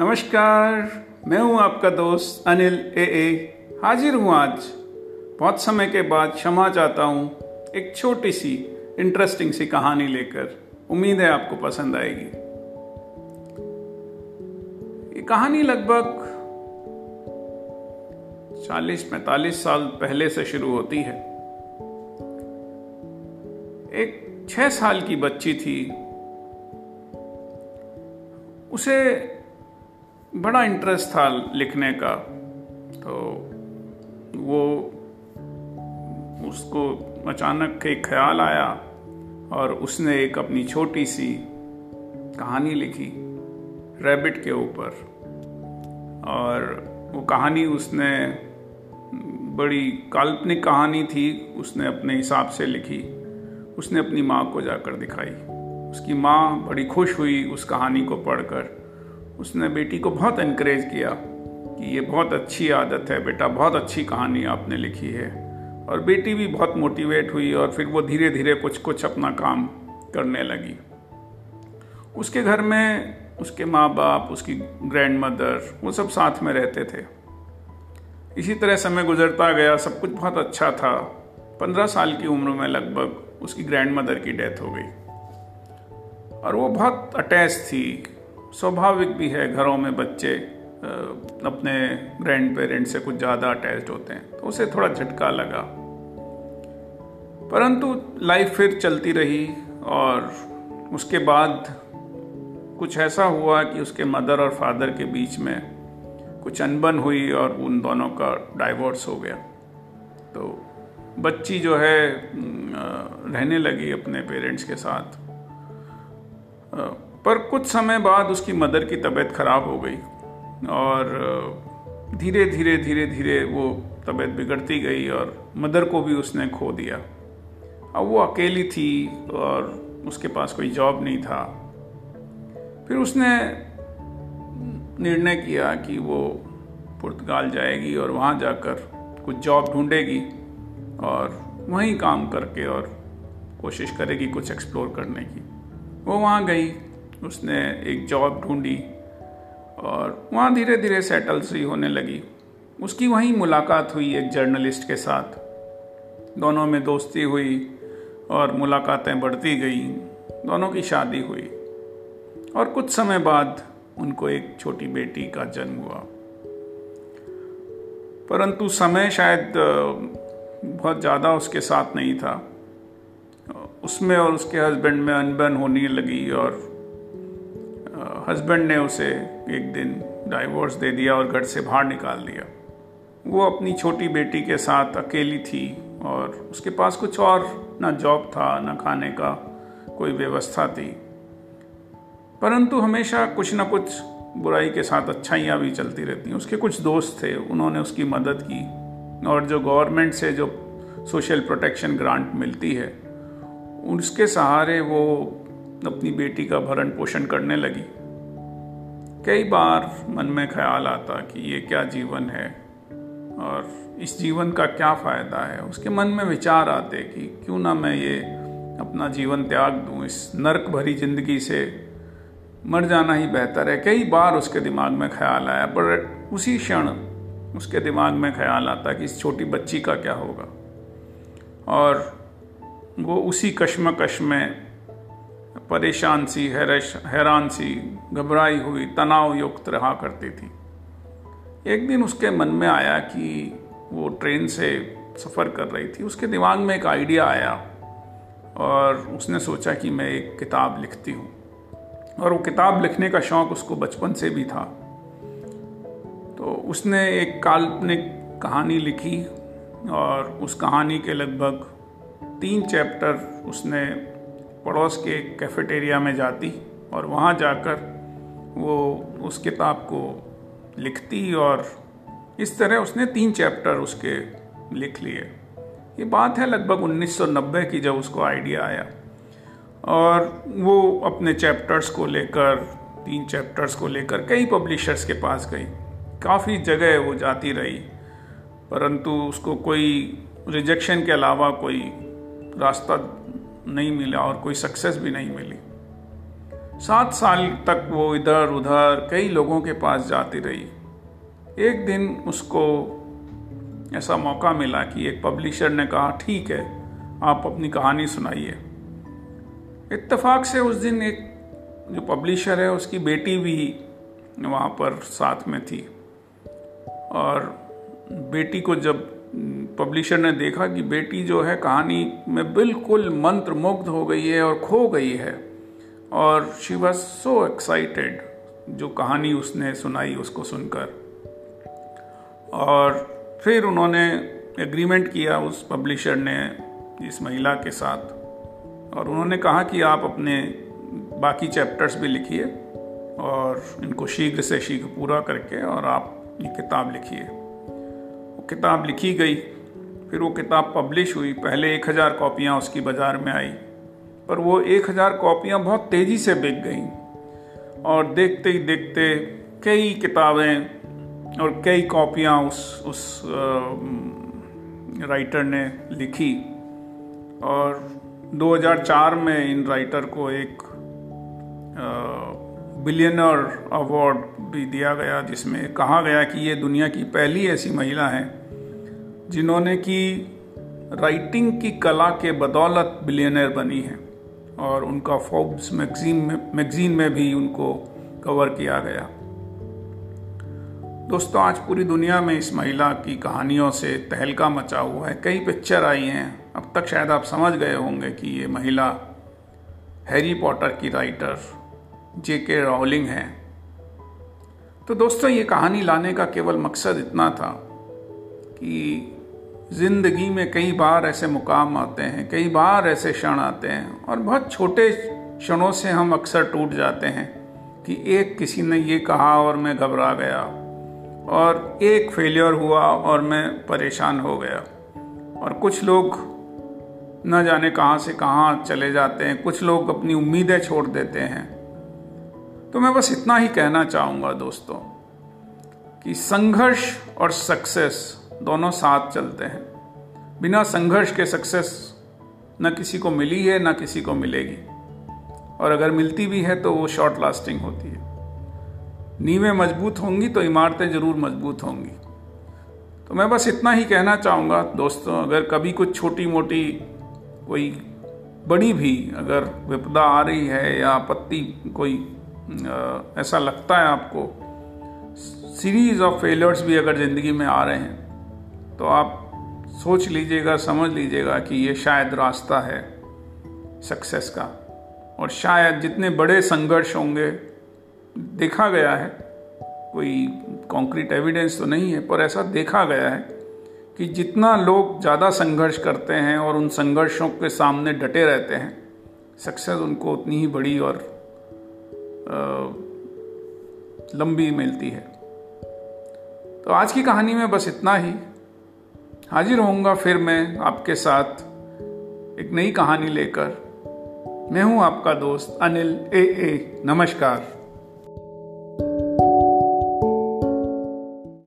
नमस्कार, मैं हूँ आपका दोस्त अनिल ए ए। हाजिर हूँ आज। बहुत समय के बाद क्षमा चाहता हूँ एक छोटी सी इंटरेस्टिंग सी कहानी लेकर। उम्मीद है आपको पसंद आएगी। ये कहानी लगभग 40-45 साल पहले से शुरू होती है। एक छह साल की बच्ची थी। उसे बड़ा इंटरेस्ट था लिखने का। तो वो उसको अचानक एक ख्याल आया और उसने एक अपनी छोटी सी कहानी लिखी रैबिट के ऊपर। और वो कहानी उसने, बड़ी काल्पनिक कहानी थी, उसने अपने हिसाब से लिखी। उसने अपनी माँ को जाकर दिखाई। उसकी माँ बड़ी खुश हुई उस कहानी को पढ़कर। उसने बेटी को बहुत इनक्रेज किया कि ये बहुत अच्छी आदत है बेटा, बहुत अच्छी कहानी आपने लिखी है। और बेटी भी बहुत मोटिवेट हुई और फिर वो धीरे धीरे कुछ कुछ अपना काम करने लगी। उसके घर में उसके माँ बाप उसकी ग्रैंड मदर वो सब साथ में रहते थे। इसी तरह समय गुजरता गया, सब कुछ बहुत अच्छा था। पंद्रह साल की उम्र में लगभग उसकी ग्रैंड मदर की डेथ हो गई। और वो बहुत अटैच थी स्वाभाविक भी है, घरों में बच्चे अपने ग्रैंड पेरेंट्स से कुछ ज़्यादा अटैच्ड होते हैं तो उसे थोड़ा झटका लगा। परंतु लाइफ फिर चलती रही और उसके बाद कुछ ऐसा हुआ कि उसके मदर और फादर के बीच में कुछ अनबन हुई और उन दोनों का डाइवोर्स हो गया। तो बच्ची जो है रहने लगी अपने पेरेंट्स के साथ। पर कुछ समय बाद उसकी मदर की तबीयत खराब हो गई और धीरे धीरे धीरे धीरे वो तबीयत बिगड़ती गई और मदर को भी उसने खो दिया। अब वो अकेली थी और उसके पास कोई जॉब नहीं था। फिर उसने निर्णय किया कि वो पुर्तगाल जाएगी और वहाँ जाकर कुछ जॉब ढूंढेगी और वहीं काम करके और कोशिश करेगी कुछ एक्सप्लोर करने की। वो वहाँ गई। उसने एक जॉब ढूंढी और वहाँ धीरे धीरे सेटल सी होने लगी। उसकी वहीं मुलाकात हुई एक जर्नलिस्ट के साथ। दोनों में दोस्ती हुई और मुलाकातें बढ़ती गई। दोनों की शादी हुई और कुछ समय बाद उनको एक छोटी बेटी का जन्म हुआ। परंतु समय शायद बहुत ज़्यादा उसके साथ नहीं था। उसमें और उसके हस्बैंड में अनबन होने लगी और हस्बैंड ने उसे एक दिन डाइवोर्स दे दिया और घर से बाहर निकाल दिया। वो अपनी छोटी बेटी के साथ अकेली थी और उसके पास कुछ और ना जॉब था, ना खाने का कोई व्यवस्था थी। परंतु हमेशा कुछ ना कुछ बुराई के साथ अच्छाइयाँ भी चलती रहती हैं। उसके कुछ दोस्त थे, उन्होंने उसकी मदद की और जो गवर्नमेंट से जो सोशल प्रोटेक्शन ग्रांट मिलती है, उसके सहारे वो अपनी बेटी का भरण पोषण करने लगी। कई बार मन में ख्याल आता कि ये क्या जीवन है और इस जीवन का क्या फ़ायदा है। उसके मन में विचार आते कि क्यों ना मैं ये अपना जीवन त्याग दूँ, इस नरक भरी ज़िंदगी से। मर जाना ही बेहतर है। कई बार उसके दिमाग में ख्याल आया, पर उसी क्षण उसके दिमाग में ख्याल आता कि इस छोटी बच्ची का क्या होगा। और वो उसी कश्मकश में परेशान सी हैरान सी, घबराई हुई तनाव युक्त रहा करती थी। एक दिन उसके मन में आया कि वो ट्रेन से सफ़र कर रही थी। उसके दिमाग में एक आइडिया आया और उसने सोचा कि मैं एक किताब लिखती हूँ। और वो किताब लिखने का शौक़ उसको बचपन से भी था। तो उसने एक काल्पनिक कहानी लिखी और उस कहानी के लगभग तीन चैप्टर उसने पड़ोस के कैफेटेरिया में जाती और वहाँ जाकर वो उस किताब को लिखती और इस तरह उसने तीन चैप्टर उसके लिख लिए। ये बात है लगभग 1990 की जब उसको आइडिया आया। और वो अपने चैप्टर्स को लेकर, तीन चैप्टर्स को लेकर कई पब्लिशर्स के पास गई। काफ़ी जगह वो जाती रही, परंतु उसको कोई रिजेक्शन के अलावा कोई रास्ता नहीं मिला और कोई सक्सेस भी नहीं मिली। सात साल तक वो इधर उधर कई लोगों के पास जाती रही। एक दिन उसको ऐसा मौका मिला कि एक पब्लिशर ने कहा, ठीक है, आप अपनी कहानी सुनाइए। इत्तेफाक से उस दिन एक जो पब्लिशर है, उसकी बेटी भी वहाँ पर साथ में थी। और बेटी को जब पब्लिशर ने देखा कि बेटी जो है कहानी में बिल्कुल मंत्र मुग्ध हो गई है और खो गई है। और शी वॉज़ सो एक्साइटेड जो कहानी उसने सुनाई उसको सुनकर। और फिर उन्होंने एग्रीमेंट किया उस पब्लिशर ने इस महिला के साथ। और उन्होंने कहा कि आप अपने बाकी चैप्टर्स भी लिखिए और इनको शीघ्र से शीघ्र पूरा करके और आप ये किताब लिखिए। किताब लिखी गई फिर वो किताब पब्लिश हुई, पहले एक हज़ार कॉपियाँ उसकी बाज़ार में आई। पर वो एक हज़ार कॉपियाँ बहुत तेज़ी से बिक गईं। और देखते ही देखते कई किताबें और कई कॉपियाँ उस उस राइटर ने लिखी। और 2004 में इन राइटर को एक बिलियनर अवार्ड भी दिया गया, जिसमें कहा गया कि ये दुनिया की पहली ऐसी महिला है। जिन्होंने की राइटिंग की कला के बदौलत बिलियनर बनी है और उनका फोर्ब्स मैगजीन में मैगजीन में भी उनको कवर किया गया। दोस्तों, आज पूरी दुनिया में इस महिला की कहानियों से तहलका मचा हुआ है। कई पिक्चर आई हैं। अब तक शायद आप समझ गए होंगे कि ये महिला हैरी पॉटर की राइटर जे के रॉलिंग हैं। तो दोस्तों, ये कहानी लाने का केवल मकसद इतना था कि ज़िंदगी में कई बार ऐसे मुकाम आते हैं, कई बार ऐसे क्षण आते हैं और बहुत छोटे क्षणों से हम अक्सर टूट जाते हैं कि एक किसी ने ये कहा और मैं घबरा गया और एक फेलियर हुआ और मैं परेशान हो गया। और कुछ लोग न जाने कहाँ से कहाँ चले जाते हैं, कुछ लोग अपनी उम्मीदें छोड़ देते हैं। तो मैं बस इतना ही कहना चाहूँगा दोस्तों कि संघर्ष और सक्सेस दोनों साथ चलते हैं। बिना संघर्ष के सक्सेस न किसी को मिली है न किसी को मिलेगी। और अगर मिलती भी है तो वो शॉर्ट लास्टिंग होती है। नींवें मज़बूत होंगी तो इमारतें ज़रूर मज़बूत होंगी। तो मैं बस इतना ही कहना चाहूँगा दोस्तों अगर कभी कुछ छोटी मोटी कोई बड़ी भी अगर विपदा आ रही है या आपत्ति कोई आ, ऐसा लगता है आपको सीरीज़ ऑफ़ फेलियर्स भी अगर ज़िंदगी में आ रहे हैं तो आप सोच लीजिएगा, समझ लीजिएगा कि ये शायद रास्ता है सक्सेस का। और शायद जितने बड़े संघर्ष होंगे, देखा गया है, कोई कॉन्क्रीट एविडेंस तो नहीं है, पर ऐसा देखा गया है कि जितना लोग ज़्यादा संघर्ष करते हैं और उन संघर्षों के सामने डटे रहते हैं सक्सेस उनको उतनी ही बड़ी और लंबी मिलती है। तो आज की कहानी में बस इतना ही। हाजिर होऊँगा फिर मैं आपके साथ एक नई कहानी लेकर। मैं हूँ आपका दोस्त अनिल ए ए। नमस्कार।